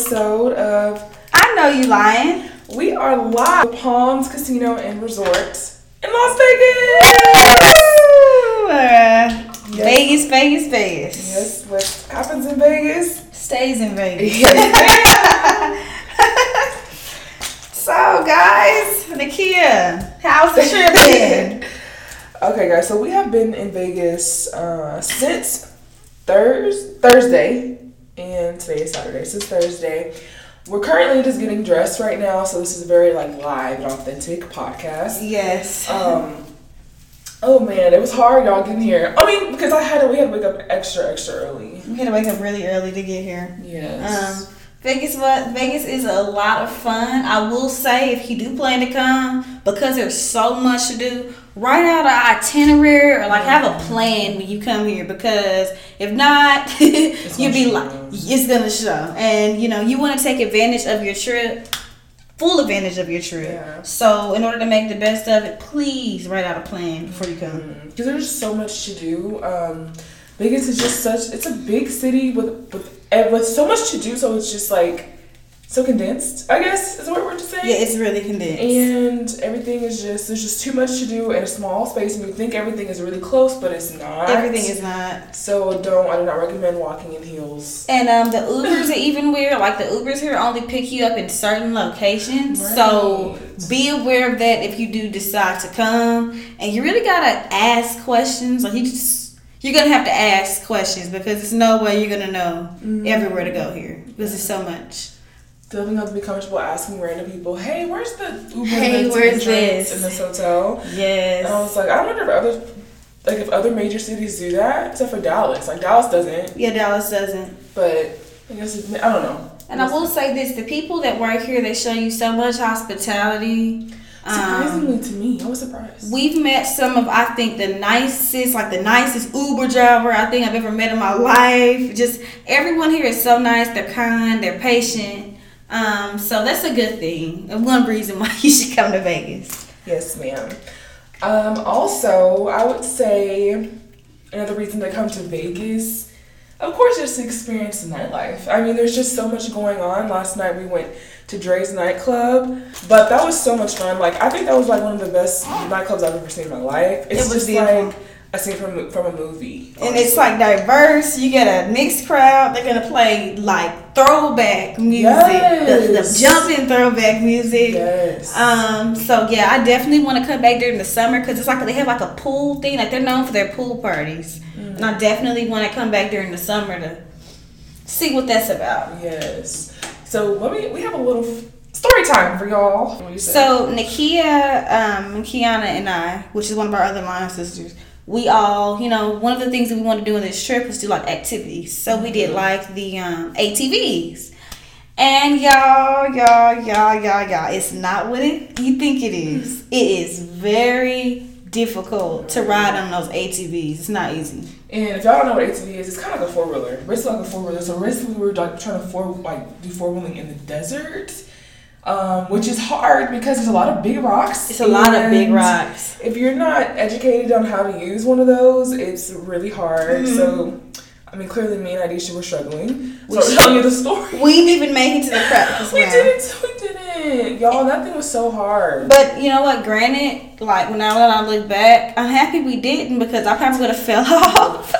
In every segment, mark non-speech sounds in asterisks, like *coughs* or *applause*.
episode of I know you lying. We Are Live at Palms Casino and Resort in Las Vegas. Uh, Vegas, Vegas, Vegas. Yes, what happens in Vegas Stays in Vegas. *laughs* Yes. *laughs* So, guys, Nakia, how's the trip been? *laughs* okay, guys. So we have been in Vegas uh, since Thurs Thursday, and today is Saturday. Since Thursday, we're currently just getting dressed right now. So this is a very like live and authentic podcast. yes. *laughs* Um. Oh man, it was hard, y'all getting here. I mean, because I had to, we had to wake up extra, extra early. we had to wake up really early to get here. Yes. Um, Vegas, what Vegas is a lot of fun. I will say, if you do plan to come, because there's so much to do, write out an itinerary or like have a plan when you come here. Because if not, *laughs* you'll be like, it's gonna show, and you know you want to take advantage of your trip, full advantage of your trip. Yeah. So in order to make the best of it, please write out a plan before you come. because there's so much to do. Um, Vegas is just such it's a big city with with and with so much to do. So it's just like so condensed. I guess is what we're just saying. Yeah, it's really condensed. and everything is just there's just too much to do in a small space, and you think everything is really close, but it's not. Everything is not. So don't I do not recommend walking in heels. And um, the Ubers are even weird. Like the Ubers here only pick you up in certain locations. So be aware of that if you do decide to come. And you really gotta ask questions. Like you just you're gonna have to ask questions because there's no way you're gonna know Mm-hmm. everywhere to go here because there's so much. Definitely have to be comfortable asking random people, "Hey, where's the Uber Hey, where's in this?" in this hotel?" Yes. And I was like, I wonder if other, like, if other major cities do that, except for Dallas. Like Dallas doesn't, yeah, Dallas doesn't. but I guess I don't know. And I will say this: the people that work here, they show you so much hospitality. Um, Surprisingly to me, I was surprised. We've met some of I think the nicest, like the nicest Uber driver I think I've ever met in my life. Just everyone here is so nice. They're kind. They're patient. Um, so that's a good thing. One reason *laughs* why you should come to Vegas. Yes, ma'am. Um, also, I would say another reason to come to Vegas, of course, just to experience the nightlife. I mean, there's just so much going on. Last night we went to Drai's nightclub, but that was so much fun. Like, I think that was like one of the best nightclubs I've ever seen in my life. It's was just beautiful. like a scene from from a movie. And it's like diverse. You get a mixed crowd. They're gonna play like throwback music, the, the jumping throwback music. yes. Um. So yeah, I definitely want to come back during the summer because it's like they have like a pool thing. Like they're known for their pool parties, and I definitely want to come back during the summer to see what that's about. Yes. So let me. We have a little f- story time for y'all. What you? So Nakia, um, and Kiana and I, which is one of our other line sisters, we all, you know, one of the things that we wanted to do on this trip was do like activities. So we did like the um, ATVs. And y'all, y'all, y'all, y'all, y'all, it's not what it you think it is. It is very difficult to ride on those ATVs. It's not easy. And if y'all don't know what ATV is, it's kind of like a four wheeler. Basically like a four wheeler. So recently we were like trying to four like do four wheeling in the desert, um, which is hard because there's a lot of big rocks. It's a lot of big rocks. If you're not educated on how to use one of those, it's really hard. Mm-hmm. So, I mean, clearly me and Aisha were struggling. We So I'm you the *laughs* story. We didn't even make it to the practice *laughs* We didn't. We didn't. Y'all, that thing was so hard. But you know what? Granted, like when I when I look back, I'm happy we didn't because I probably would have fell *laughs* off.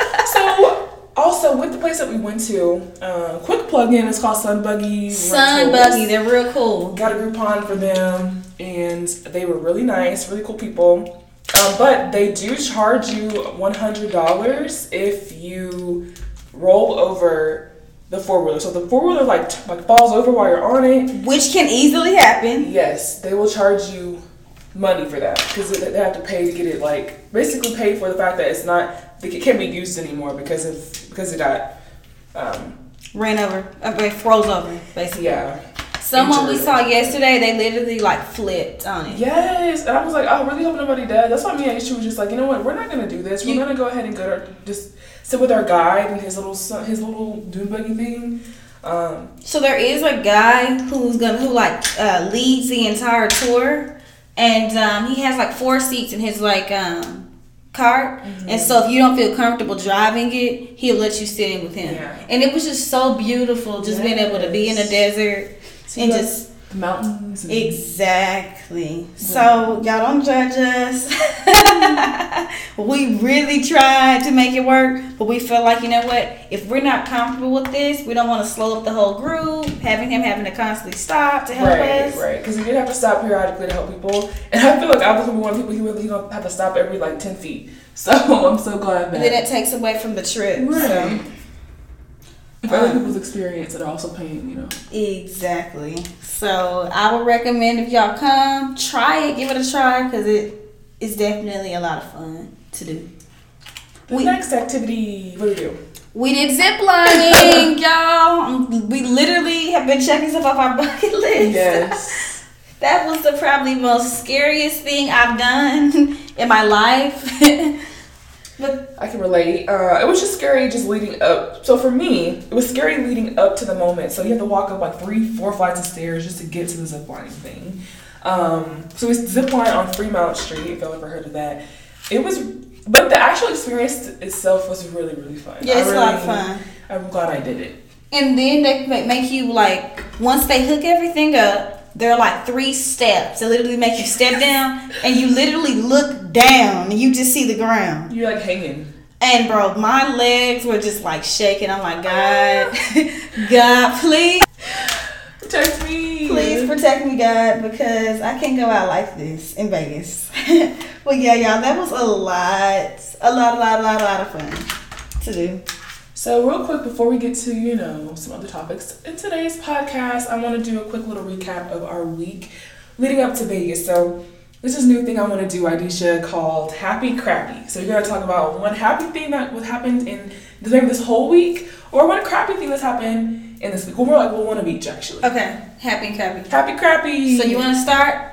So, also with the place that we went to, uh, quick plug in. It's called Sun Buggy. Sun buggy, they're real cool. Got a Groupon for them, and they were really nice, really cool people. Um, but they do charge you one hundred dollars if you roll over the four wheeler. So the four wheeler like t- like falls over while you're on it. Which can easily happen. Yes, they will charge you money for that because they they have to pay to get it like basically pay for the fact that it's not it can't be used anymore because of because it got um, Ran over, uh, it froze over, basically. yeah Someone we saw yesterday, they literally like flipped on it. Yes, and I was like, I really hope nobody does. That's why me and Aisha was just like, you know what, we're not gonna do this. We're You- gonna go ahead and go to just sit with our guide and his little his little dune buggy thing. Um, So there is a guy who's gonna who like uh, leads the entire tour, and um, he has like four seats in his like um, cart, and mm-hmm. so if you don't feel comfortable driving it, he'll let you sit in with him. Yeah. And it was just so beautiful, just being able to be in the desert and like- just The mountains. Exactly. So y'all don't judge us. *laughs* we really tried to make it work, but we feel like you know what? If we're not comfortable with this, we don't want to slow up the whole group. Having him having to constantly stop to help Right, us. right. Because he did have to stop periodically to help people, and I feel like I was one of the people he really gonna have to stop every like ten feet. *laughs* So I'm so glad And then that it takes away from the trip. Right. So if other people's experience that are also paying, you know. exactly. So I would recommend if y'all come, try it, give it a try, because it is definitely a lot of fun to do. The We- next activity, what do we do? We did zip lining, *laughs* y'all. Um, We literally have been checking stuff off our bucket *laughs* list. Yes. that was the probably most scariest thing I've done *laughs* in my life. But I can relate. Uh, it was just scary just leading up. So for me, it was scary leading up to the moment. So you have to walk up like three, four flights of stairs just to get to the zip lining thing. Um, so we zip line on Fremont Street. If y'all ever heard of that, it was. But the actual experience itself was really, really fun. yeah, I it's a lot of fun. I'm glad I did it. And then they make make you like once they hook everything up, there are like three steps. They literally make you step down, and you literally look down, and you just see the ground. You're like hanging. And bro, my legs were just like shaking. I'm like, God, *laughs* God, please. Protect me. Please protect me, God, because I can't go out like this in Vegas. *laughs* well, yeah, y'all, that was a lot, a lot, a lot, a lot, a lot of fun to do. So, real quick, before we get to, you know, some other topics, in today's podcast, I want to do a quick little recap of our week leading up to Vegas. So, this is a new thing I want to do, Idisha, called Happy Crappy. So, you're going to talk about one happy thing that what happened in maybe this whole week, or one crappy thing that's happened in this week. Well, more like well, one of each, actually. Okay, happy and crappy. Happy Crappy. So you want to start?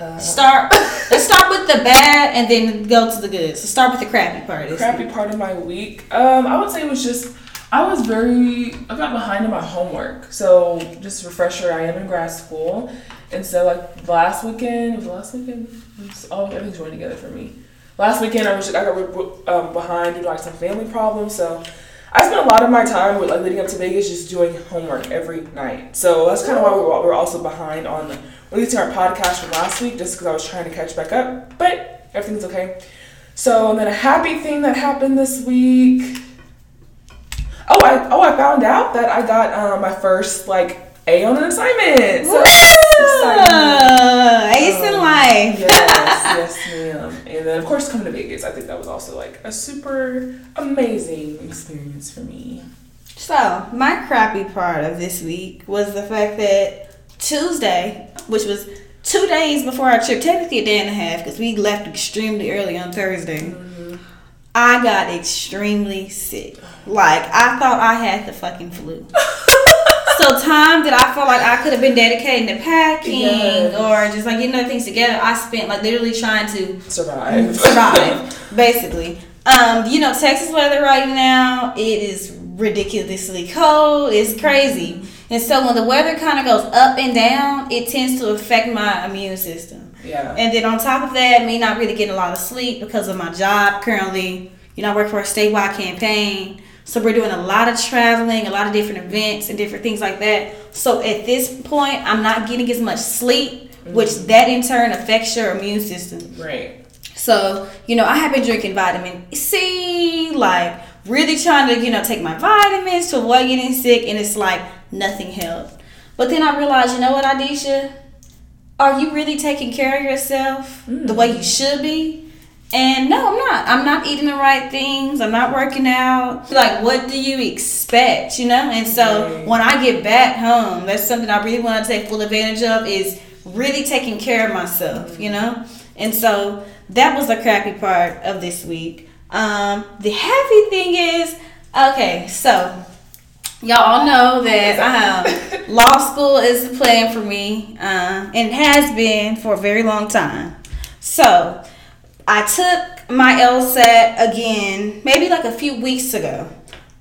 Uh, Start. *coughs* Let's start with the bad and then go to the good. So start with the crappy part. This crappy part of my week. Um, I would say it was just I was very I got behind in my homework. So just a refresher, I am in grad school, and so like last weekend, was last weekend. It was, all everything's running together for me. Last weekend, I was just, I got um, behind due to like some family problems. So I spent a lot of my time with like leading up to Vegas just doing homework every night. So that's kind of why we're we were also behind on releasing our podcast from last week, just because I was trying to catch back up. But everything's okay. So and then a happy thing that happened this week. Oh, I oh I found out that I got um, my first like A on an assignment. So! Ace in Um, life. yes, yes, ma'am. And then of course coming to Vegas, I think that was also like a super amazing experience for me. So, my crappy part of this week was the fact that Tuesday, which was two days before our trip, technically a day and a half, because we left extremely early on Thursday, I got extremely sick. Like, I thought I had the fucking flu. *laughs* so, time that I felt like I could have been dedicating to packing Yes. or just like getting other things together, I spent like literally trying to Survive. *laughs* survive, basically. Um, you know, Texas weather right now, it is ridiculously cold. It's crazy. And so when the weather kind of goes up and down, it tends to affect my immune system. yeah. And then on top of that, me not really getting a lot of sleep because of my job currently. You know, I work for a statewide campaign. So we're doing a lot of traveling, a lot of different events and different things like that. So at this point, I'm not getting as much sleep, mm-hmm. which that in turn affects your immune system. Right. So, you know, I have been drinking vitamin C, like really trying to, you know, take my vitamins to avoid getting sick, and it's like nothing helped. But then I realized, you know what, Adisha? Are you really taking care of yourself the way you should be? And no, I'm not. I'm not eating the right things. I'm not working out. Like, what do you expect, you know? And so when I get back home, that's something I really want to take full advantage of is really taking care of myself, you know? And so that was the crappy part of this week. Um, the happy thing is, okay, so y'all all know that *laughs* um, law school is the plan for me, uh, and has been for a very long time. So I took my LSAT again, maybe like a few weeks ago.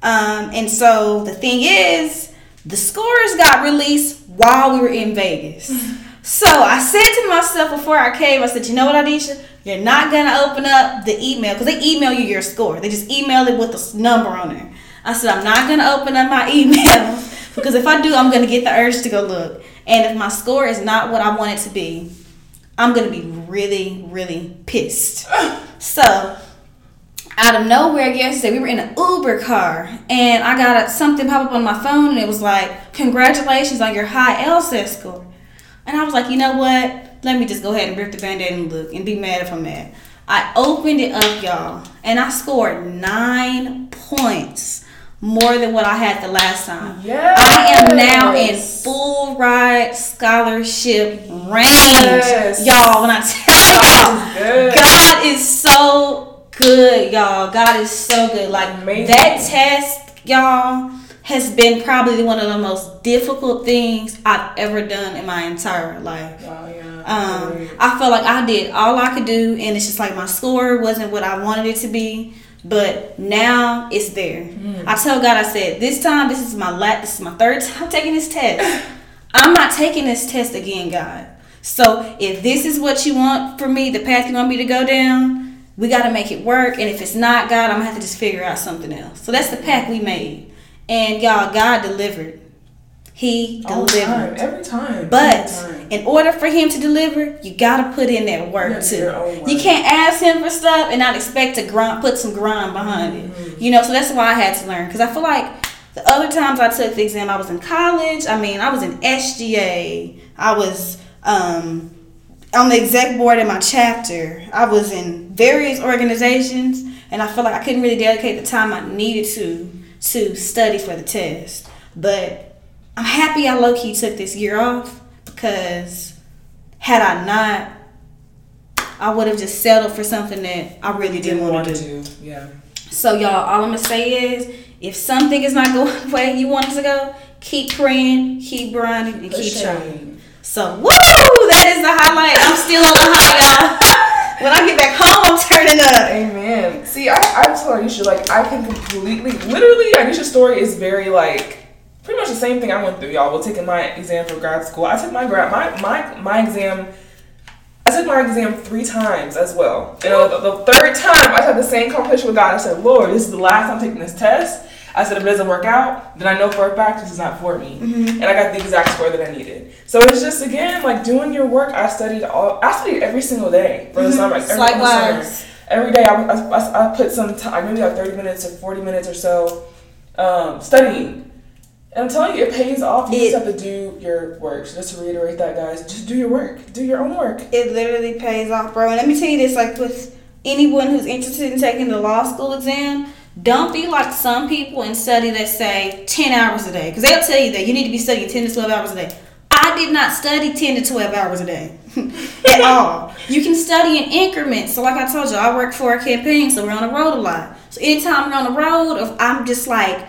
Um, and so the thing is, the scores got released while we were in Vegas. *laughs* So I said to myself before I came, I said, you know what, Adisha? You're not gonna open up the email because they email you your score. They just email it with a number on there. I said I'm not gonna open up my *laughs* emails because if I do, I'm gonna get the urge to go look. And if my score is not what I want it to be, I'm gonna be really, really pissed. *sighs* So out of nowhere yesterday, we were in an Uber car, and I got a, something pop up on my phone, and it was like, "Congratulations on your high LSAT score." And I was like, you know what? Let me just go ahead and rip the band-aid and look and be mad if I'm mad. I opened it up, y'all, and I scored nine points more than what I had the last time. Yes. I am now in full ride scholarship range. Yes. Y'all, when I tell y'all. God is so good, y'all. God is so good. Like Amazing. that test, y'all, has been probably one of the most difficult things I've ever done in my entire life. Wow, yeah. Um, I felt like I did all I could do, and it's just like my score wasn't what I wanted it to be. But now it's there. Mm. I tell God, I said, this time, this is my la- this is my third time *laughs* taking this test. *laughs* I'm not taking this test again, God. So if this is what you want for me, the path you want me to go down, we got to make it work. And if it's not, God, I'm gonna have to just figure out something else. So that's the pact we made. And y'all, God delivered. He the time, every time. But every time. in order for him to deliver, you gotta put in that work Yeah, too. You can't ask him for stuff and not expect to grind, put some grind behind Mm-hmm. it. You know, so that's why I had to learn. Because I feel like the other times I took the exam, I was in college. I mean, I was in SGA. I was um, on the exec board in my chapter. I was in various organizations, and I feel like I couldn't really dedicate the time I needed to to study for the test. But I'm happy I low key took this year off because had I not, I would have just settled for something that I really didn't want to do. to. Yeah. So y'all, all I'm gonna say is, if something is not *laughs* going the way you want it to go, keep praying, keep grinding, and keep trying. So woo, that is the highlight. I'm still on the high, y'all. *laughs* when I get back home, I'm turning up. Amen. See, I, I told Anisha, like, I can completely, literally, Anisha's story is very, like, pretty much the same thing I went through, y'all. We're taking my exam for grad school. I took my grad, my, my, my exam, I took my exam three times as well. You know, the, the third time, I had the same conversation with God. I said, Lord, this is the last time I'm taking this test. I said, if it doesn't work out, then I know for a fact this is not for me. And I got the exact score that I needed. So it's just, again, like doing your work. I studied all, I studied every single day for the summer. Like, every, the summer every day I, I, I put some time, I maybe like 30 minutes or 40 minutes or so um, studying. And I'm telling you, it pays off. You It- just have to do your work. So just to reiterate that, guys, just do your work. Do your own work. It literally pays off, bro. And let me tell you this, like with anyone who's interested in taking the law school exam, don't be like some people and study, let's say, 10 hours a day. Because they'll tell you that you need to be studying 10 to 12 hours a day. I did not study 10 to 12 hours a day *laughs* at all. You can study in increments. So, like I told you, I work for a campaign, so we're on the road a lot. So, anytime we're on the road, I'm just like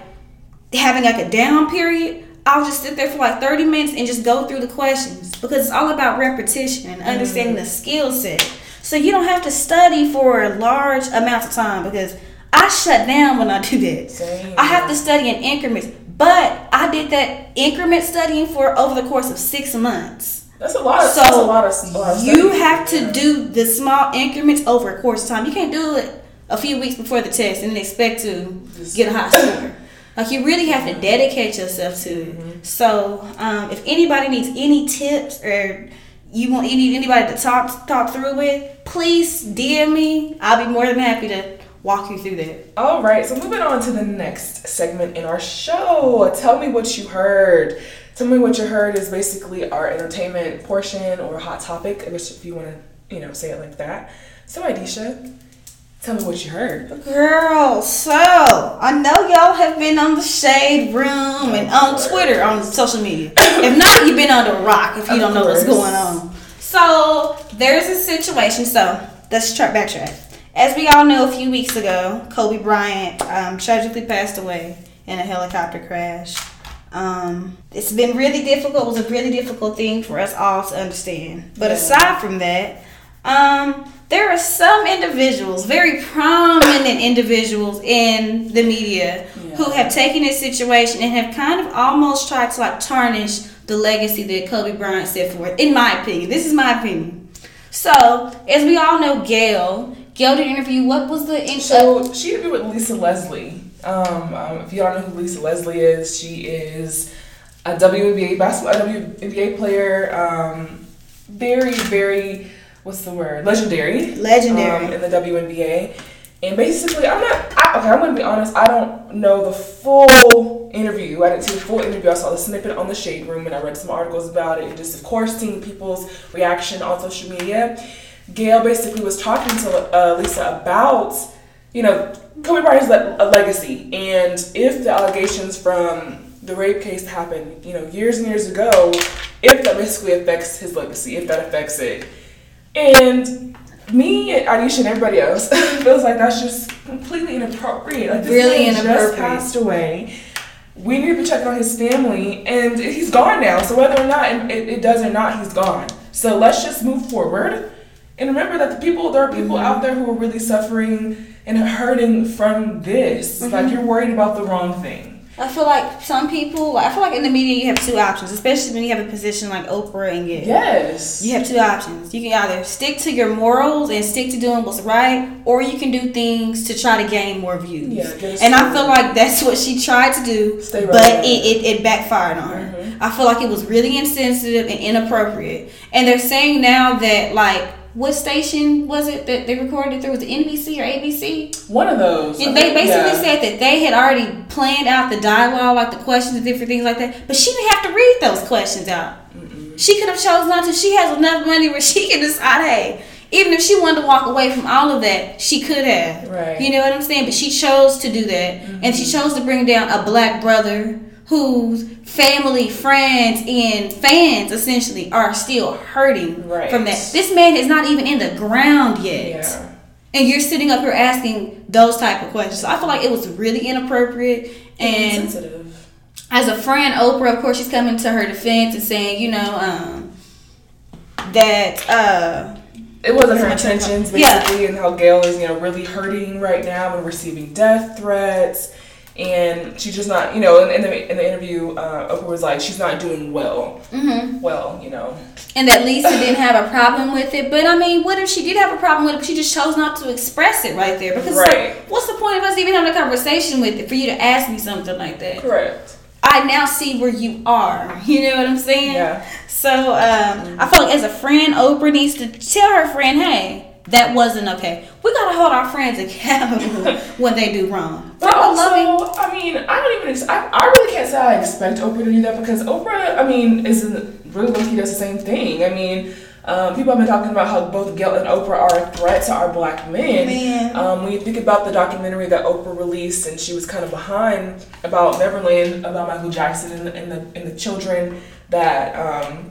having like a down period, I'll just sit there for like 30 minutes and just go through the questions because it's all about repetition and understanding the skill set. So you don't have to study for large amounts of time because I shut down when I do that. Same. I have to study in increments, but I did that increment studying for over the course of six months. That's a lot. Of, So that's a lot of. A lot of you have to do the small increments over a course of time. You can't do it a few weeks before the test and expect to Just- get a high score. Like you really have to dedicate yourself to Mm-hmm. it. So um, if anybody needs any tips or you want any anybody to talk talk through with, please DM me. I'll be more than happy to walk you through that. All right, so moving on to the next segment in our show. Tell me what you heard. Tell me what you heard is basically our entertainment portion or hot topic, which if you want to, you know, say it like that. So, Aisha, tell me what you heard. Girl, so I know y'all have been on the shade room and on Twitter, on social media. If not, you've been on the rock if you Of don't know what's going on. So there's a situation. So let's try backtrack. As we all know, a few weeks ago, Kobe Bryant um, tragically passed away in a helicopter crash. Um, it's been really difficult. It was a really difficult thing for us all to understand. But Yeah. aside from that, um, there are some individuals, very prominent individuals in the media, who have taken this situation and have kind of almost tried to like tarnish the legacy that Kobe Bryant set forth. In my opinion, this is my opinion. So, as we all know, Gayle, Gayle did an interview. What was the in- So she interviewed with Lisa Leslie. Um, um, if you don't know who Lisa Leslie is, she is a WNBA basketball, a WNBA player. Um, very, very, what's the word? Legendary. legendary? um, in the WNBA. And basically, I'm not. I, okay, I'm gonna be honest. I don't know the full interview. I didn't see the full interview. I saw the snippet on the Shade Room, and I read some articles about it. And just, of course, seeing people's reaction on social media. Gayle basically was talking to uh, Lisa about, you know, Kobe Bryant's le- a legacy, and if the allegations from the rape case happened, you know, years and years ago, if that basically affects his legacy, if that affects it, and me, and Aisha, and everybody else *laughs* feels like that's just completely inappropriate. Like this Really man just passed away. We need to be checking on his family, and he's gone now. So whether or not it, it does or not, he's gone. So let's just move forward, and remember that the people there are people Mm-hmm. out there who are really suffering and hurting from this. Mm-hmm. Like you're worried about the wrong thing. I feel like some people, I feel like in the media, you have two options, especially when you have a position like Oprah and Gayle. Yes. You have two options. You can either stick to your morals and stick to doing what's right, or you can do things to try to gain more views. Yeah, and I feel like that's what she tried to do, Stay but it, it, it backfired on her. Mhm. I feel like it was really insensitive and inappropriate. And they're saying now that, like, what station was it that they recorded it through? Was it NBC or ABC? One of those. And they basically Yeah. said that they had already planned out the dialogue, like the questions and different things like that. But she didn't have to read those questions out. She could have chosen not to. She has enough money where she can decide, hey, even if she wanted to walk away from all of that, she could have. Right. You know what I'm saying? But she chose to do that. And she mm-hmm. chose to bring down a black brother whose family, friends, and fans essentially are still hurting Right. from that. This man is not even in the ground yet. Yeah. And you're sitting up here asking those type of questions. So I feel like it was really inappropriate. And Insensitive. as a friend, Oprah, of course, she's coming to her defense and saying, you know, um, that uh, It wasn't her intentions, talking- Yeah. and how Gayle is, you know, really hurting right now and receiving death threats. And she's just not, you know, in, in the in the interview, uh, Oprah was like, she's not doing well. mhm. Well, you know, and that Lisa didn't have a problem with it. But I mean, what if she did have a problem with it, but she just chose not to express it right there? Because it's like, what's the point of us even having a conversation with it for you to ask me something like that? correct. I now see where you are. *laughs* You know what I'm saying? Yeah. So um, I feel like as a friend, Oprah needs to tell her friend, hey, that wasn't okay. We gotta hold our friends accountable *laughs* when they do wrong. But From a loving- also, I mean, I don't even. Ex- I, I really can't say I expect Oprah to do that because Oprah, I mean, isn't really low key does the same thing. I mean, um, people have been talking about how both Gayle and Oprah are a threat to our black men. Um, when you think about the documentary that Oprah released, and she was kind of behind about Neverland, about Michael Jackson and, and the and the children that um,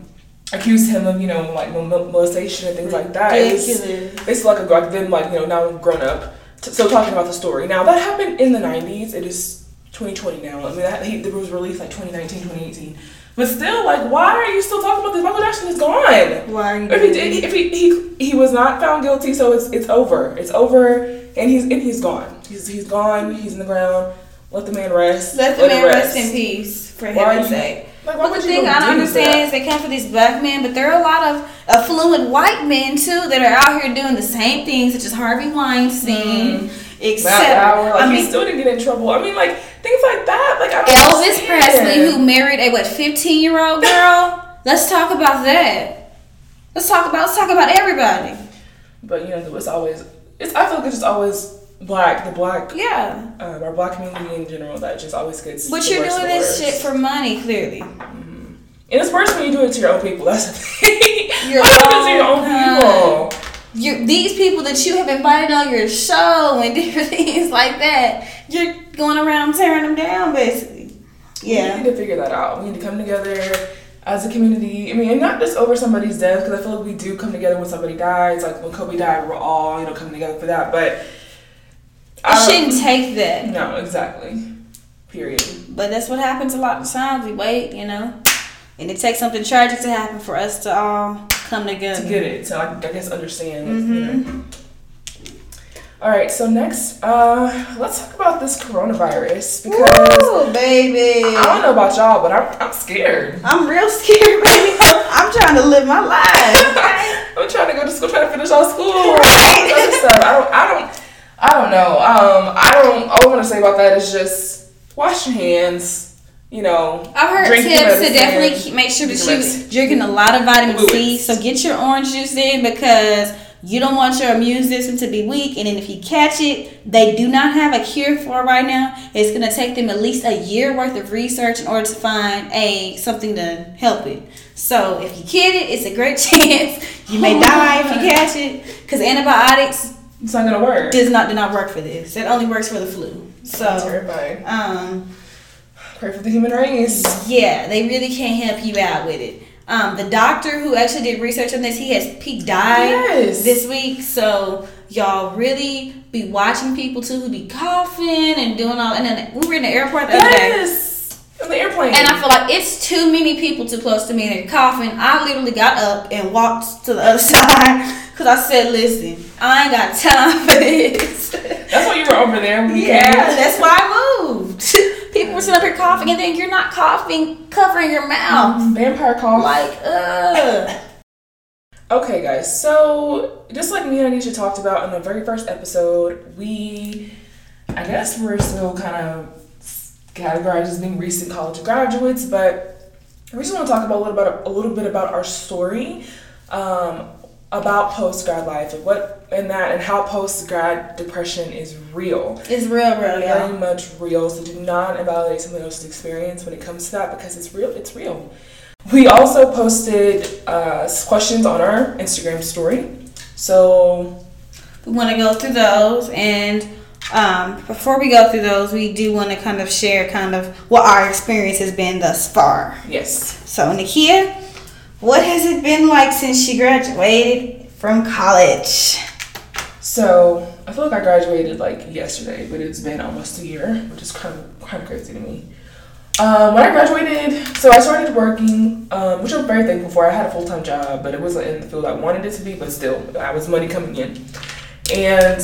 accused him of, you know, like mol- molestation and things like that. It was- it's like a like them like you know now grown up. So talking about the story now that happened in the '90s. It is 2020 now. I mean that he, it was released like 2019, 2018. But still, like, why are you still talking about this? Michael Jackson is gone. Why If he did, if he, he he was not found guilty, so it's it's over. It's over, and he's and he's gone. He's he's gone. He's in the ground. Let the man rest. Let the him man rest in peace, for heaven's sake. Like, But the thing I don't do understand that? is they come for these black men, but there are a lot of affluent white men too that are out here doing the same things, such as Harvey Weinstein, Matt etc. Lauer, like, I he mean, still didn't get in trouble. I mean, like things like that. Like I Elvis understand. Presley, who married a what fifteen year old girl. *laughs* let's talk about that. Let's talk about let's talk about everybody. But you know, it's always it's. I feel like it's just always black. The black, Yeah, um, our black community in general, that just always gets. but you're doing this shit for money, clearly. And it's worse when you do it to your own people. That's the thing. Your Why you do it to your own own people? you these people that you have invited on your show and *laughs* different things like that, you're going around tearing them down, basically. Yeah we need to figure that out. We need to come together as a community. I mean, and not just over somebody's death, because I feel like we do come together when somebody dies. Like when Kobe died, we're all you know coming together for that. But It I- shouldn't take that. No, exactly. Period. But that's what happens a lot of times. We wait, you know. And it takes something tragic to happen for us to all come together. To get it, So I, I guess understand. Mm-hmm. You know. All right, so next, uh, let's talk about this coronavirus because Woo, baby. I don't know about y'all, but I'm, I'm scared. I'm real scared, *laughs* baby. I'm trying to live my life. *laughs* I'm trying to go to school, trying to finish all school. Right. Other stuff. I don't. I don't. I don't know. Um, I don't. All I want to say about that is just wash your hands. You know, I've heard tips to definitely keep, make sure that you're drinking a lot of vitamin C. So get your orange juice in because you don't want your immune system to be weak. And then if you catch it, they do not have a cure for it right now. It's gonna take them at least a year worth of research in order to find a something to help it. So if you get it, it's a great *laughs* chance. You may Oh, die if you catch it because antibiotics It's not gonna work. does not do not work for this. It only works for the flu. So terrified. um. Pray for the human race. Yeah, they really can't help you out with it. Um, the doctor who actually did research on this, he has he died Yes. this week. So y'all really be watching people too who be coughing and doing all. And then we were in the airport the other day, Yes. On the airplane. and I feel like it's too many people too close to me and they're coughing. I literally got up and walked to the other *laughs* side because I said, "Listen, I ain't got time for this." That's why you were over there. Yeah, that's why I moved. *laughs* People were sitting up here coughing, and then you're not coughing, covering your mouth. Mm-hmm. Vampire cough. Like, ugh. *laughs* Okay, guys. So just like me and Anisha talked about in the very first episode, we, I guess, we're still kind of categorized as being recent college graduates, but we just want to talk about a little bit a little bit about our story, um, about post grad life and what and that and how post grad depression is real. It's real, real, Very y'all. much real. So do not invalidate someone else's experience when it comes to that because it's real. It's real. We also posted uh, questions on our Instagram story. So We want to go through those, and um, before we go through those, we do want to kind of share kind of what our experience has been thus far. yes, So, Nakia, what has it been like since she graduated from college? so I feel like I graduated like yesterday, but it's been almost a year, which is kind of kind of crazy to me. Um, when I graduated, so I started working, um, which I'm very thankful for. I had a full time job, but it wasn't in the field I wanted it to be. But still, I was money coming in, and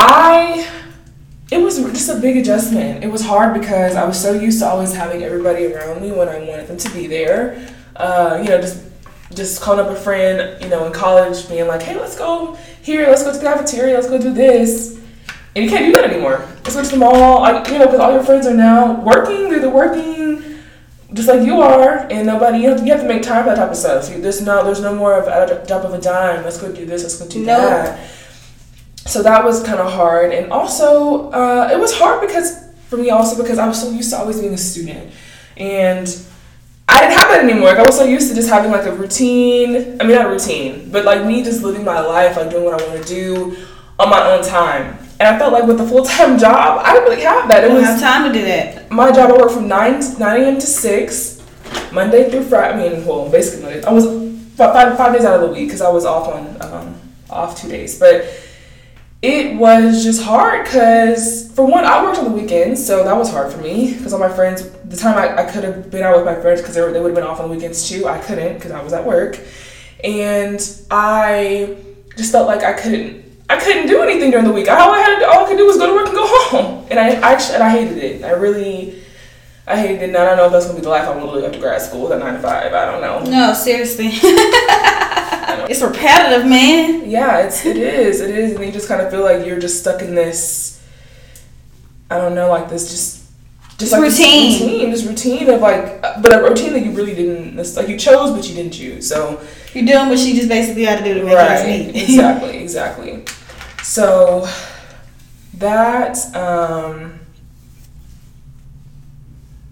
I it was just a big adjustment. It was hard because I was so used to always having everybody around me when I wanted them to be there. Uh, you know, just just calling up a friend, you know, in college, being like, "Hey, let's go here. Let's go to the cafeteria. Let's go do this." And you can't do that anymore. Let's go to the mall. Like, you know, because all your friends are now working. They're working just like you are, and nobody. You have, you have to make time for that type of stuff. So there's no there's no more of a drop of a dime. Let's go do this. Let's go do Nope. that. So that was kind of hard, and also uh, it was hard because for me also because I was so used to always being a student, and I didn't have that anymore. Like, I was so used to just having like a routine. I mean, not a routine, but like me just living my life, like doing what I want to do on my own time. And I felt like with a full time *laughs* job, I didn't really have that. It don't was have time to do that. my job. I worked from nine nine a.m. to six, Monday through Friday. I mean, well, basically Monday. I was five, five days out of the week because I was off on um, off two days, but it was just hard because for one i worked on the weekends so that was hard for me because all my friends the time i, I could have been out with my friends because they, they would have been off on the weekends too i couldn't because i was at work. And i just felt like i couldn't i couldn't do anything during the week. All i had all i could do was go to work and go home. And i actually and i hated it. I really i hated it and i don't know if that's going to be the life i want to live after grad school with a nine to five i don't know No, seriously. *laughs* it's repetitive, man. Yeah, it's it is. It is, and you just kind of feel like you're just stuck in this. I don't know, like this just. Just like this routine. routine, this routine of like, but a routine that you really didn't, like you chose but you didn't choose. So You're doing what she just basically had to do to make right, ends meet. *laughs* exactly, exactly. So that, um,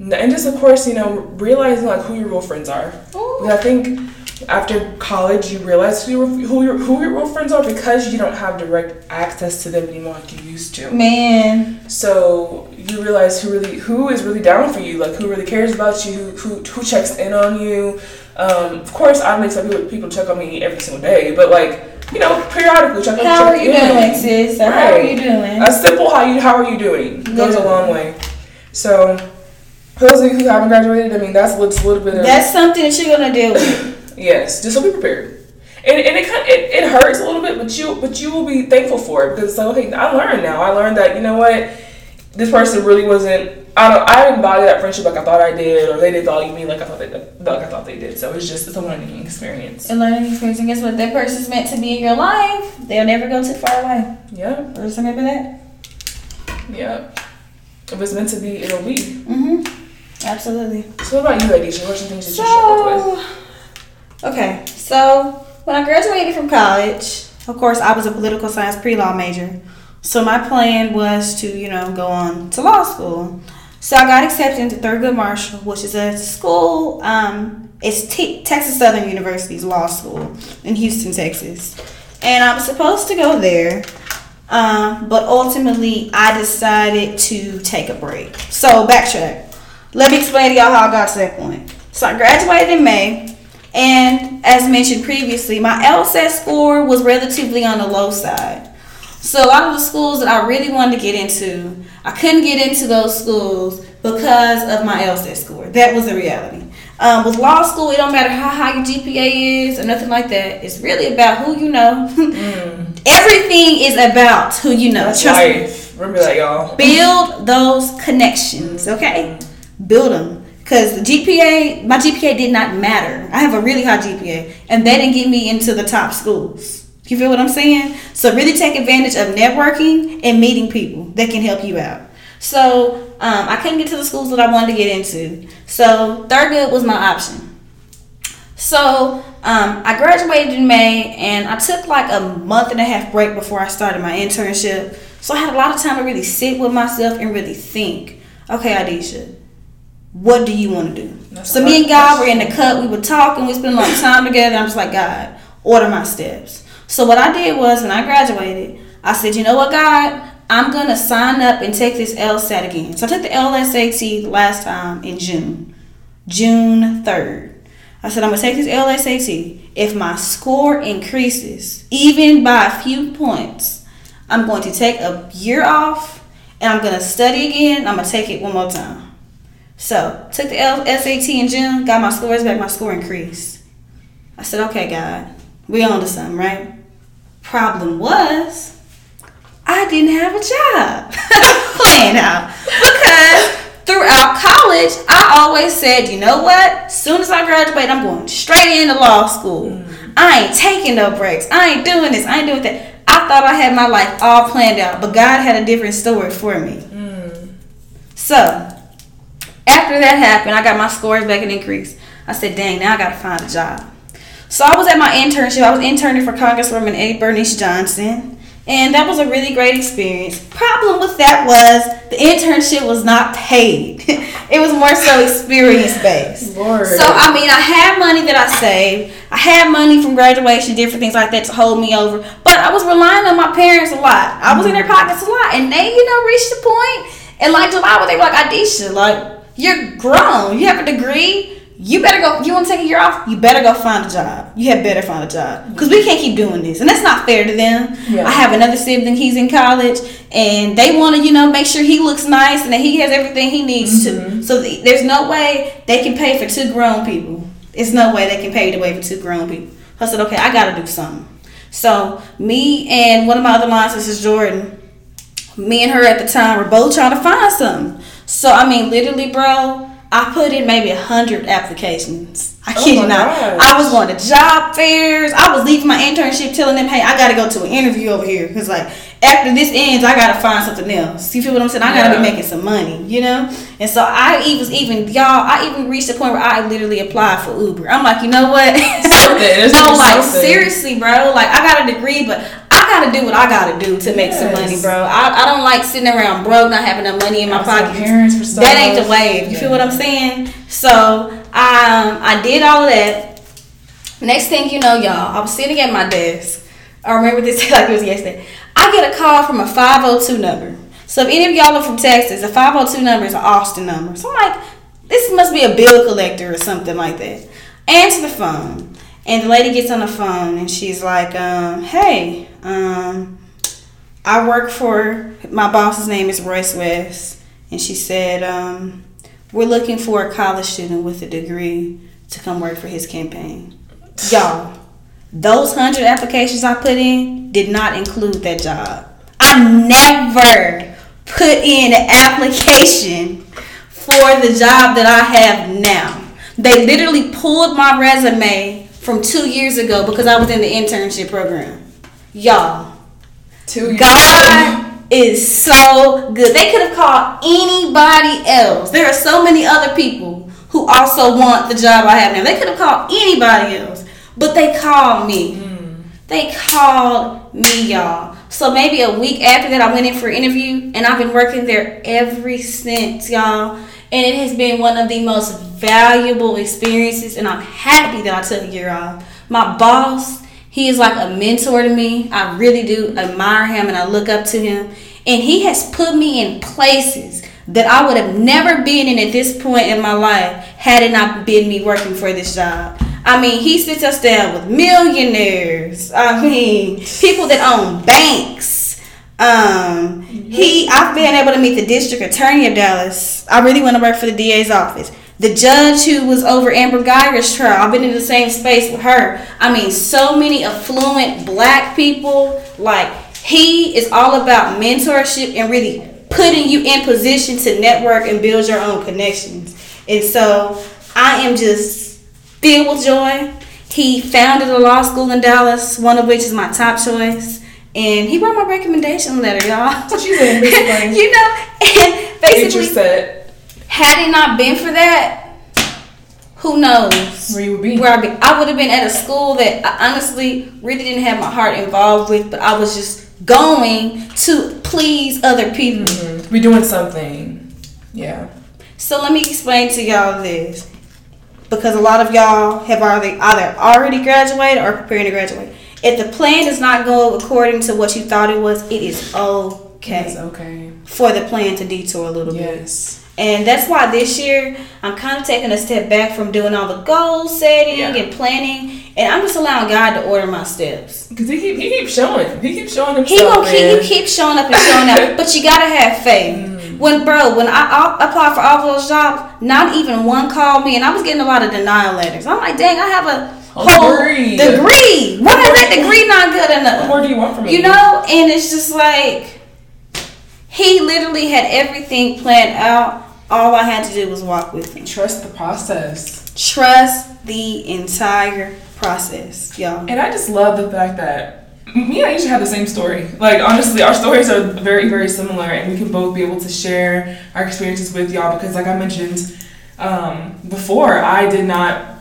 and just of course, you know, realizing like who your real friends are. Because I think after college, you realize who your, who your who your real friends are because you don't have direct access to them anymore like you used to. Man, So you realize who really who is really down for you, like who really cares about you, who who checks in on you. Um, of course, I make some people, people check on me every single day, but like you know, periodically check. how check are you in. doing, sis? Or How are you doing? A simple how you how are you doing goes a long way. So for those of you who haven't graduated, I mean that's a little, a little bit of That's something that you're gonna deal with. Yes, just so be prepared. And, and it, it, it hurts a little bit, but you but you will be thankful for it because it's like okay, I learned now. I learned that you know what, this person really wasn't. I don't. I didn't value that friendship like I thought I did, or they didn't value me like I thought they like I thought they did. So it's just it's a learning experience. A learning experience. And guess what? That person's meant to be in your life. They'll never go too far away. Yeah. Or remember that. Yeah. If it's meant to be, it'll be. Mm-hmm. Absolutely. So what about you, Adisha? What's some things that you struggled with? So, okay. So when I graduated from college, of course, I was a political science pre-law major. So my plan was to, you know, go on to law school. So I got accepted into Thurgood Marshall, which is a school. Um, it's T- Texas Southern University's law school in Houston, Texas, and I was supposed to go there, um, but ultimately I decided to take a break. So backtrack. Let me explain to y'all how I got to that point. So I graduated in May, and as mentioned previously, my LSAT score was relatively on the low side. So a lot of the schools that I really wanted to get into, I couldn't get into those schools because of my LSAT score. That was the reality. Um, with law school, it don't matter how high your GPA is or nothing like that. It's really about who you know. *laughs* Everything is about who you know. Trust me. Remember that, y'all. Build those connections, okay? Build them. Because the GPA, my GPA did not matter. I have a really high GPA, and that didn't get me into the top schools. You feel what I'm saying? So really take advantage of networking and meeting people that can help you out. So um, I couldn't get to the schools that I wanted to get into. So Thurgood was my option. So um, I graduated in May, and I took like a month and a half break before I started my internship. So I had a lot of time to really sit with myself and really think. Okay, Adisha, what do you want to do? That's so me and God were in the cut. We would talk and we spend a lot of time together. I'm just like, God, order my steps. So what I did was when I graduated, I said, you know what, God, I'm gonna sign up and take this LSAT again. So I took the LSAT last time in June, June third. I said I'm gonna take this LSAT. If my score increases, even by a few points, I'm going to take a year off and I'm gonna study again. I'm gonna take it one more time. So took the S A T in June, got my scores back. My score increased. I said, okay, God, we on to something, right? Problem was, I didn't have a job. *laughs* Playing out. Because throughout college, I always said, you know what? Soon as I graduate, I'm going straight into law school. Mm. I ain't taking no breaks. I ain't doing this. I ain't doing that. I thought I had my life all planned out, but God had a different story for me. Mm. So, after that happened, I got my scores back and increased. I said, dang, now I gotta find a job. So I was at my internship. I was interning for Congresswoman Eddie Bernice Johnson. And that was a really great experience. Problem with that was the internship was not paid. *laughs* it was more so experience based. Lord. *laughs* So I mean I had money that I saved. I had money from graduation, different things like that to hold me over. But I was relying on my parents a lot. I was in their mm-hmm. pockets a lot. And they, you know, reached the point. point and like July where they were like, Adisha, like, you're grown. You have a degree you better go. You want to take a year off? You better go find a job. You had better find a job because we can't keep doing this, and that's not fair to them. Yeah. I have another sibling. He's in college, and they want to, you know, make sure he looks nice and that he has everything he needs to. Mm-hmm. So th- there's no way they can pay for two grown people. There's no way they can pay the way for two grown people. I said, okay, I got to do something. So me and one of my other line sisters, Jordan, me and her at the time were both trying to find something. So I mean, literally, bro, I put in maybe a hundred applications. I Oh kid my you not. gosh. I was going to job fairs. I was leaving my internship, telling them, "Hey, I got to go to an interview over here because like after this ends, I got to find something else." You feel what I'm saying? I got to Yeah. be making some money, you know. And so I was even y'all. I even reached the point where I literally applied for Uber. I'm like, you know what? Something. *laughs* No, like something. seriously, bro. Like I got a degree, but gotta do what I gotta do to make some money, bro. I, I don't like sitting around broke, not having enough money in my pocket. parents for stuff. That ain't the wave. You feel what I'm saying? So um, I did all of that. Next thing you know, y'all, I was sitting at my desk. I remember this *laughs* like it was yesterday. I get a call from a 502 number. So if any of y'all are from Texas, a 502 number is an Austin number. So I'm like, this must be a bill collector or something like that. Answer the phone. And the lady gets on the phone and she's like, um, hey, um, I work for my boss's name is Royce West, and she said, um, "We're looking for a college student with a degree to come work for his campaign." Y'all, those hundred applications I put in did not include that job. I never put in an application for the job that I have now. They literally pulled my resume from two years ago because I was in the internship program. Y'all, Two years. God is so good. They could have called anybody else. There are so many other people who also want the job I have now. They could have called anybody else, but they called me. Mm. They called me, y'all. So maybe a week after that, I went in for an interview, and I've been working there ever since, y'all. And it has been one of the most valuable experiences, and I'm happy that I took a year off. My boss, he is like a mentor to me. I really do admire him, and I look up to him. And he has put me in places that I would have never been in at this point in my life had it not been me working for this job. I mean, he sits us down with millionaires. I mean, people that own banks. Um, he, I've been able to meet the district attorney of Dallas. I really want to work for the DA's office. The judge who was over Amber Guyger's trial, I've been in the same space with her. I mean, so many affluent black people. Like, he is all about mentorship and really putting you in position to network and build your own connections. And so I am just filled with joy. He founded a law school in Dallas, one of which is my top choice. And he wrote my recommendation letter, y'all. Saying, basically? *laughs* you know, and basically, had it not been for that, who knows where you would be. where I'd be. I would have been at a school that I honestly really didn't have my heart involved with, but I was just going to please other people. Mhm. Be doing something. Yeah. So let me explain to y'all this. Because a lot of y'all have already either already graduated or preparing to graduate. If the plan does not go according to what you thought it was, it is okay It's okay. for the plan to detour a little bit. Yes. And that's why this year I'm kind of taking a step back from doing all the goal setting Yeah. and planning, and I'm just allowing God to order my steps. Because he keep he keeps showing. He keeps showing himself. He gonna keep, man. he keeps showing up and showing up, but you gotta have faith. Mm. When bro, when I, I applied for all those jobs, not even one called me, and I was getting a lot of denial letters. I'm like, dang, I have a A whole degree. degree. What is that degree not good What enough? more do you want from me? You know, and it's just like he literally had everything planned out. All I had to do was walk with him. Trust the process. Trust the entire process, y'all. And I just love the fact that me and I usually have the same story. Like honestly, our stories are very, very similar, and we can both be able to share our experiences with y'all. Because, like I mentioned um, before, I did not.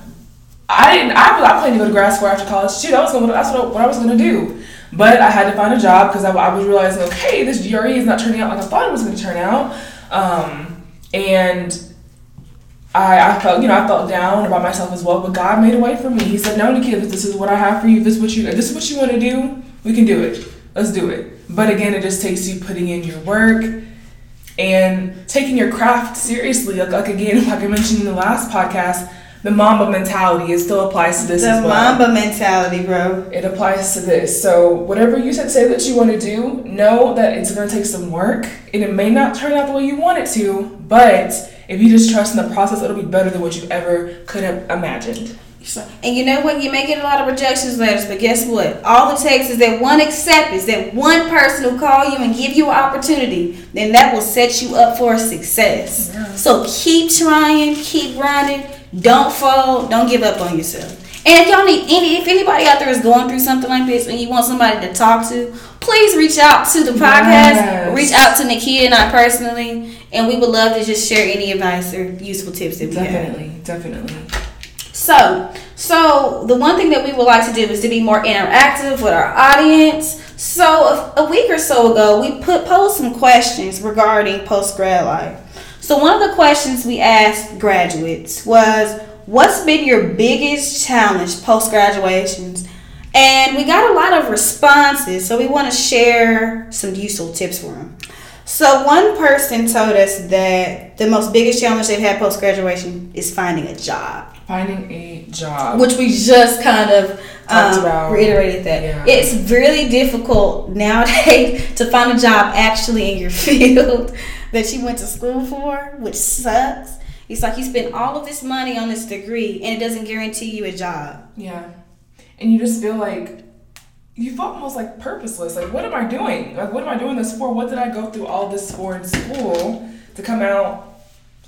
I didn't. I, I planned to go to grad school after college. Shoot, I was going. To that's what, what I was going to do. But I had to find a job because I, I was realizing, okay, this GRE is not turning out like I thought it was going to turn out. Um, and I, I felt, you know, I felt down about myself as well, but God made a way for me. He said, "No, Nikita, if this is what I have for you. This is what you, if this is what you want to do, we can do it. Let's do it." But again, it just takes you putting in your work and taking your craft seriously. Like, like again, *laughs* like I mentioned in the last podcast, the Mamba mentality it still applies to this The as well. Mamba mentality, bro. It applies to this. So whatever you said, say that you want to do, know that it's going to take some work, and it may not turn out the way you want it to. But if you just trust in the process, it'll be better than what you ever could have imagined. And you know what? You may get a lot of rejections letters, but guess what? All it takes is that one acceptance, that one person who call you and give you an opportunity, then that will set you up for success. Yeah. So keep trying, keep grinding, don't fold, don't give up on yourself. And if y'all need any, if anybody out there is going through something like this and you want somebody to talk to, please reach out to the podcast. Yes. Reach out to Nikia and I personally, and we would love to just share any advice or useful tips that we have. Definitely, definitely. So, so the one thing that we would like to do is to be more interactive with our audience. So, a, a week or so ago, we put posed some questions regarding post grad life. So, one of the questions we asked graduates was, "What's been your biggest challenge post graduations?" And we got a lot of responses, so we want to share some useful tips for them. So, one person told us that the most biggest challenge they've had post graduation is finding a job Finding a job. which we just kind of um, about. reiterated that Yeah. it's really difficult nowadays *laughs* to find a job actually in your *laughs* field that you went to school for, which sucks. It's like you spend all of this money on this degree and it doesn't guarantee you a job. Yeah. And you just feel like you felt almost like purposeless. Like, what am I doing? Like, what am I doing this for? What did I go through all this for in school to come out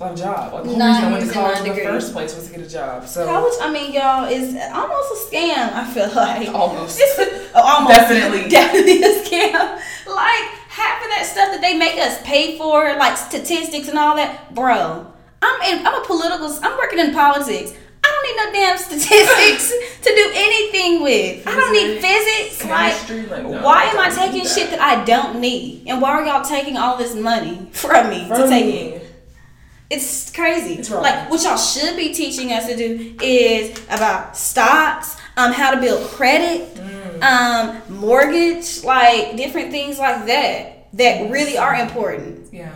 on a job. Like the whole reason I went to college in the degrees. first place was to get a job. So College, I mean, y'all, is almost a scam. I feel like almost. *laughs* It's oh, almost Definitely. *laughs* definitely a scam. Like half of that stuff that they make us pay for, like statistics and all that, bro. I'm in. I'm a political. I'm working in politics. I don't need no damn *laughs* statistics to do anything with. I don't need physics. Like, like, no, why am I taking shit that I don't need? And why are y'all taking all this money *laughs* from me to take me. it? It's crazy. It's. Like what y'all should be teaching us to do is about stocks, um, how to build credit, Mm. um, mortgage, like different things like that that really are important. Yeah,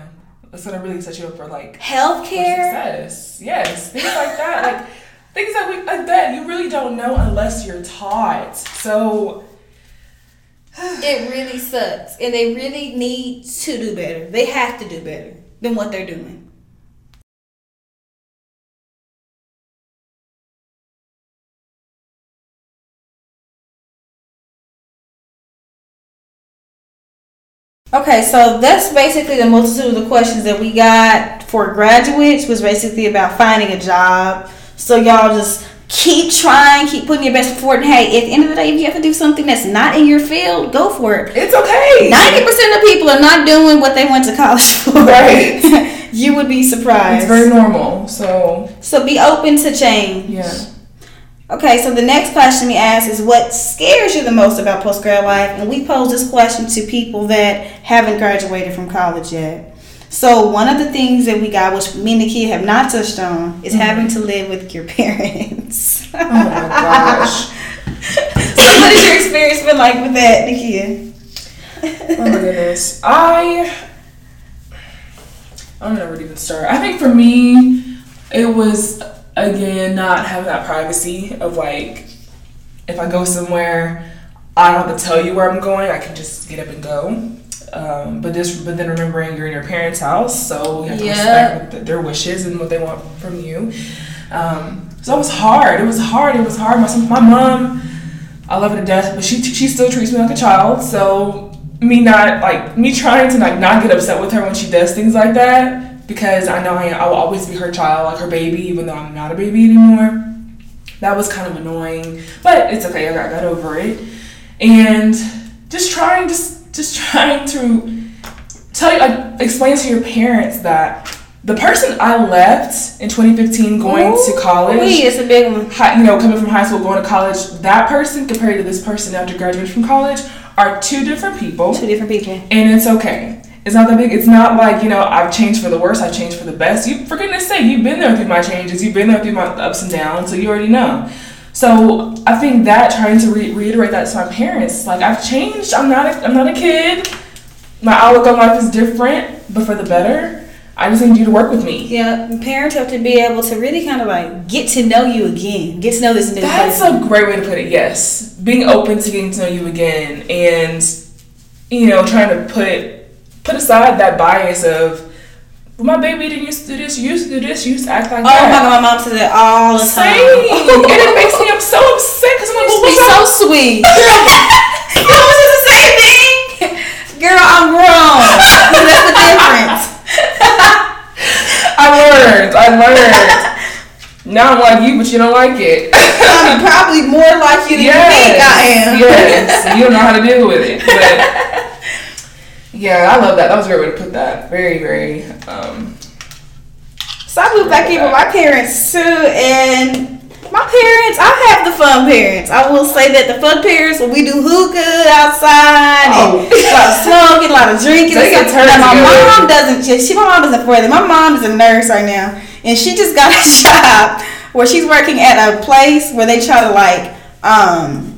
that's gonna really set you up for like for Healthcare. success. Yes, things like that. Like things that we like that you really don't know unless you're taught. So *sighs* It really sucks, and they really need to do better. They have to do better than what they're doing. Okay, so that's basically the multitude of the questions that we got for graduates was basically about finding a job. So y'all just keep trying, keep putting your best foot forward. And hey, at the end of the day, if you have to do something that's not in your field, go for it. it's okay. Ninety percent of people are not doing what they went to college *laughs* for. Right. you would be surprised. It's very normal. So so be open to change. yeah. Okay, so the next question we ask is what scares you the most about post grad life? And we pose this question to people that haven't graduated from college yet. So one of the things that we got, which me and the kid have not touched on, is mm-hmm. having to live with your *laughs* parents. Oh my gosh. *laughs* so what has your experience been like with that, Nikia? Oh my goodness. I I don't know where to even start. I think for me, it was again not having that privacy of like if I go somewhere, I don't have to tell you where I'm going. I can just get up and go. Um, but this, but then remembering you're in your parents' house, so you have to Yeah. respect their wishes and what they want from you. Um, so it was hard. It was hard. It was hard. My my mom, I love her to death, but she she still treats me like a child. So me not like me trying to like not get upset with her when she does things like that because I know I I will always be her child, like her baby, even though I'm not a baby anymore. That was kind of annoying, but it's okay. I got, got over it, and just trying just just *laughs* trying to tell you, like, explain to your parents that the person I left in 2015 going to college Ooh, it's a big one. hi, you know, coming from high school, going to college, that person compared to this person after graduating from college are two different people, Two different people. and it's okay. It's not that big. It's not like you know I've changed for the worse. I've changed for the best. You, for goodness sake, you've been there through my changes. You've been there through my ups and downs, so you already know. So I think that trying to re- reiterate that to my parents, like I've changed. I'm not. A, I'm not a kid. My outlook on life is different, but for the better. I just need you to work with me. Yeah, parents have to be able to really kind of like get to know you again, get to know this new That's person. a great way to put it. Yes, being open to getting to know you again, and you know, trying to put put aside that bias of my baby didn't used to do this, you used to do this, you used to act like Oh my that. god, my mom says that all the Same, time. and it makes me I'm so upset because I'm like, well, Be what's so sweet. *laughs* *laughs* you said the same thing. Girl, I'm grown. *laughs* That's the difference. I learned, I learned. now I'm like you, but you don't like it. I'm probably more like you than you think I am. Yes, you don't know how to deal with it. But yeah, I love that. That was a great way to put that. Very, very. Um, So I moved back in with my parents too, and my parents, I have the fun parents. I will say that the fun parents, when we do hookah outside, Oh. and a lot of smoking, a lot of drinking. They get turned my mom doesn't. She, she, my mom doesn't for that. My mom is a nurse right now, and she just got a *laughs* job where she's working at a place where they try to like um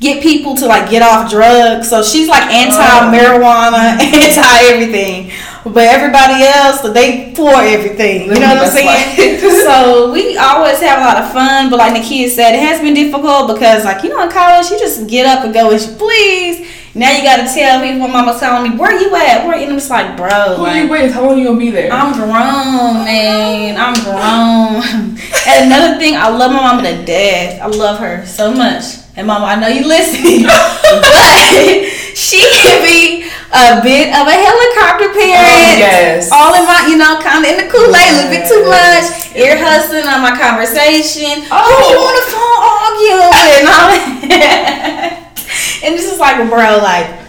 get people to like get off drugs. So she's like anti marijuana, *laughs* anti everything. But everybody else, they for everything. You know what I'm saying? *laughs* so we always have a lot of fun. But like the kids said, it has been difficult because like you know in college you just get up and go as you please. Now you got to tell me when mama's telling me where you at, where you. And I'm just like, bro, who like, you with? How long you gonna be there? I'm grown, man. I'm grown. *laughs* and another thing, I love my mama to death. I love her so much. And mama, I know you listening, *laughs* but *laughs* she can be a bit of a helicopter oh, parent. Oh, yes. All in my, you know, kind of in the Kool Aid, a little bit too much. Ear hustling on my conversation. Oh, Oh. you on the phone arguing and all that. *laughs* and this is like, bro, like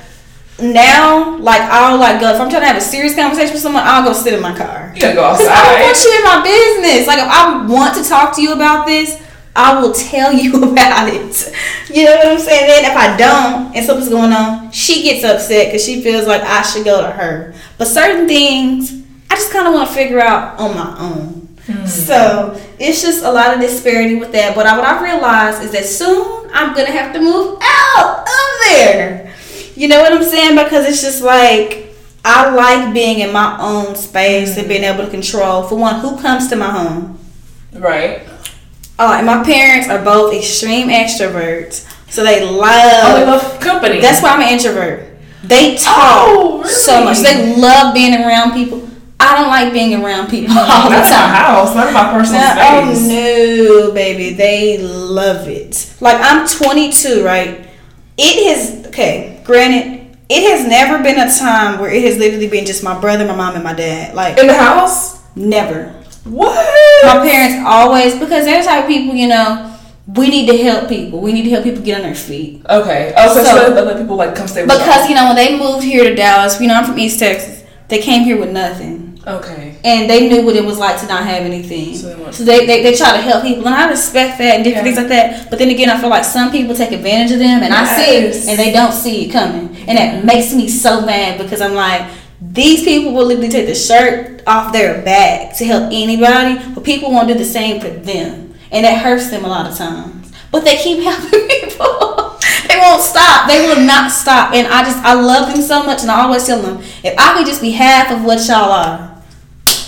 now, like I'll like go if I'm trying to have a serious conversation with someone, I'll go sit in my car. You gotta go Because *laughs* I don't want you in my business. Like if I want to talk to you about this, I will tell you *laughs* about it. You know what I'm saying? Then if I don't and something's going on, she gets upset because she feels like I should go to her. But certain things, I just kind of want to figure out on my own. Hmm. So it's just a lot of disparity with that. But I, what I realized is that soon I'm gonna have to move out of there. You know what I'm saying? Because it's just like I like being in my own space and being hmm. able to control. For one, who comes to my home? Right. Oh, and my parents are both extreme extroverts, so they love. Oh, they love company. that's why I'm an introvert. They talk Oh, so much. They love being around people. I don't like being around people all the That's my house. Not my personal Now, oh, space. oh no, baby, they love it. Like I'm 22, right? It has okay. Granted, it has never been a time where it has literally been just my brother, my mom, and my dad. Like In the house? never. What? My parents always because they're type of people, you know. We need to help people. We need to help people get on their feet. Okay. Oh, so, So- so let, let people like come stay with us? Because you know when they moved here to Dallas, you know I'm from East Texas. They came here with nothing. Okay. and they knew what it was like to not have anything. So they So they, they, they try to help people, and I respect that and different Yeah. things like that. But then again, I feel like some people take advantage of them, and I see it, and they don't see it coming, and that makes me so mad because I'm like, these people will literally take the shirt off their back to help anybody, but people won't do the same for them, and that hurts them a lot of times. But they keep *laughs* helping people. They won't stop. They will not stop, and I just I love them so much, and I always tell them if I could just be half of what y'all are.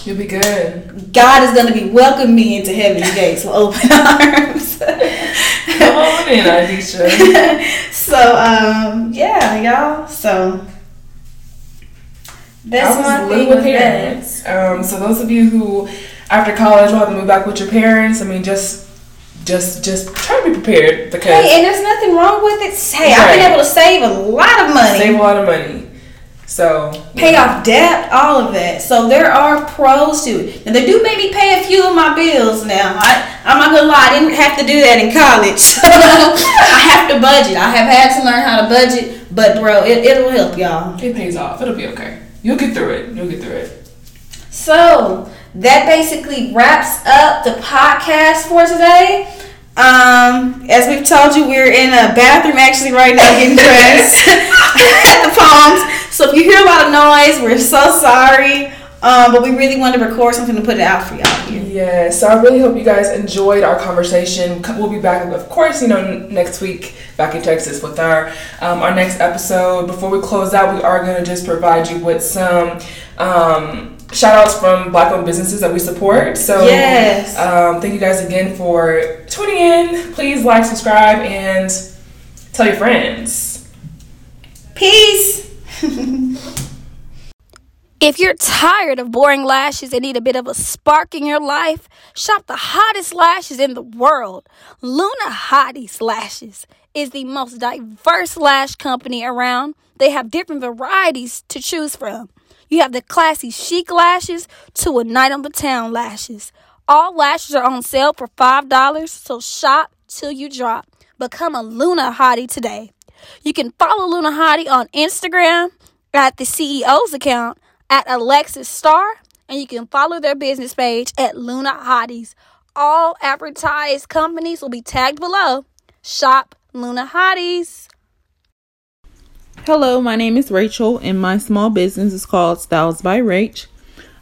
You'll be good. God is going to be welcoming me into heaven's gates with open *laughs* arms. Come on in, Adisha. *laughs* so, um, yeah, y'all. So, that's I was my living thing with parents. Um, so those of you who, after college, will have to move back with your parents. I mean, just, just, just try to be prepared because Hey, and there's nothing wrong with it. Hey, I've been able to save a lot of money, save a lot of money. So pay off debt, all of that. So there are pros to it. Now they do make me pay a few of my bills now. I, I'm not gonna lie, I didn't have to do that in college. *laughs* So I have to budget. I have had to learn how to budget, but bro, it, it'll help y'all. it pays off. It'll be okay. You'll get through it. You'll get through it. So that basically wraps up the podcast for today. Um, as we've told you, we're in a bathroom actually right now getting dressed *laughs* at the Palms. So if you hear a lot of noise, we're so sorry. Um, but we really wanted to record something to put it out for y'all. Yeah, so I really hope you guys enjoyed our conversation. We'll be back, of course, you know, next week back in Texas with our um, our next episode. Before we close out, we are going to just provide you with some um, shout outs from black owned businesses that we support. So, Yes. um, thank you guys again for tuning in. Please like, subscribe, and tell your friends. Peace. *laughs* If you're tired of boring lashes and need a bit of a spark in your life, shop the hottest lashes in the world. Luna Hotties Lashes is the most diverse lash company around. They have different varieties to choose from. You have the classy chic lashes to a night on the town lashes. All lashes are on sale for $5, so shop till you drop. Become a Luna Hottie today. You can follow Luna Hottie on Instagram at the CEO's account at Alexis Star, and you can follow their business page at Luna Hotties. All advertised companies will be tagged below. Shop Luna Hotties. Hello, my name is Rachel, and my small business is called Stylez by Rach.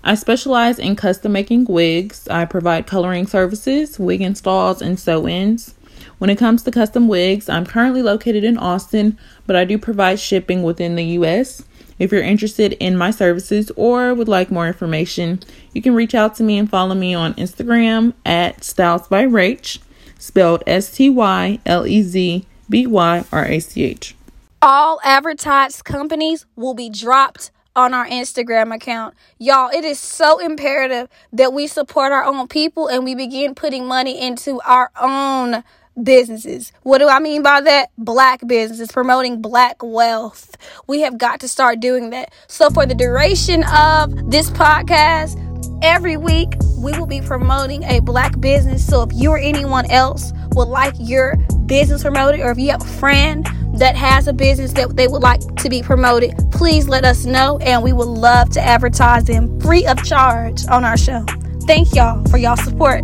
I specialize in custom making wigs. I provide coloring services, wig installs, and sew ins. When it comes to custom wigs, I'm currently located in Austin, but I do provide shipping within the US. If you're interested in my services or would like more information, you can reach out to me and follow me on Instagram at Stylez by Rach, spelled S T Y L E Z B Y R A C H. All advertised companies will be dropped on our Instagram account. Y'all, it is so imperative that we support our own people and we begin putting money into our own businesses. What do I mean by that? Black businesses, promoting black wealth. We have got to start doing that. So, for the duration of this podcast, every week we will be promoting a black business. So, if you or anyone else would like your business promoted, or if you have a friend that has a business that they would like to be promoted, please let us know and we would love to advertise them free of charge on our show. Thank y'all for y'all support.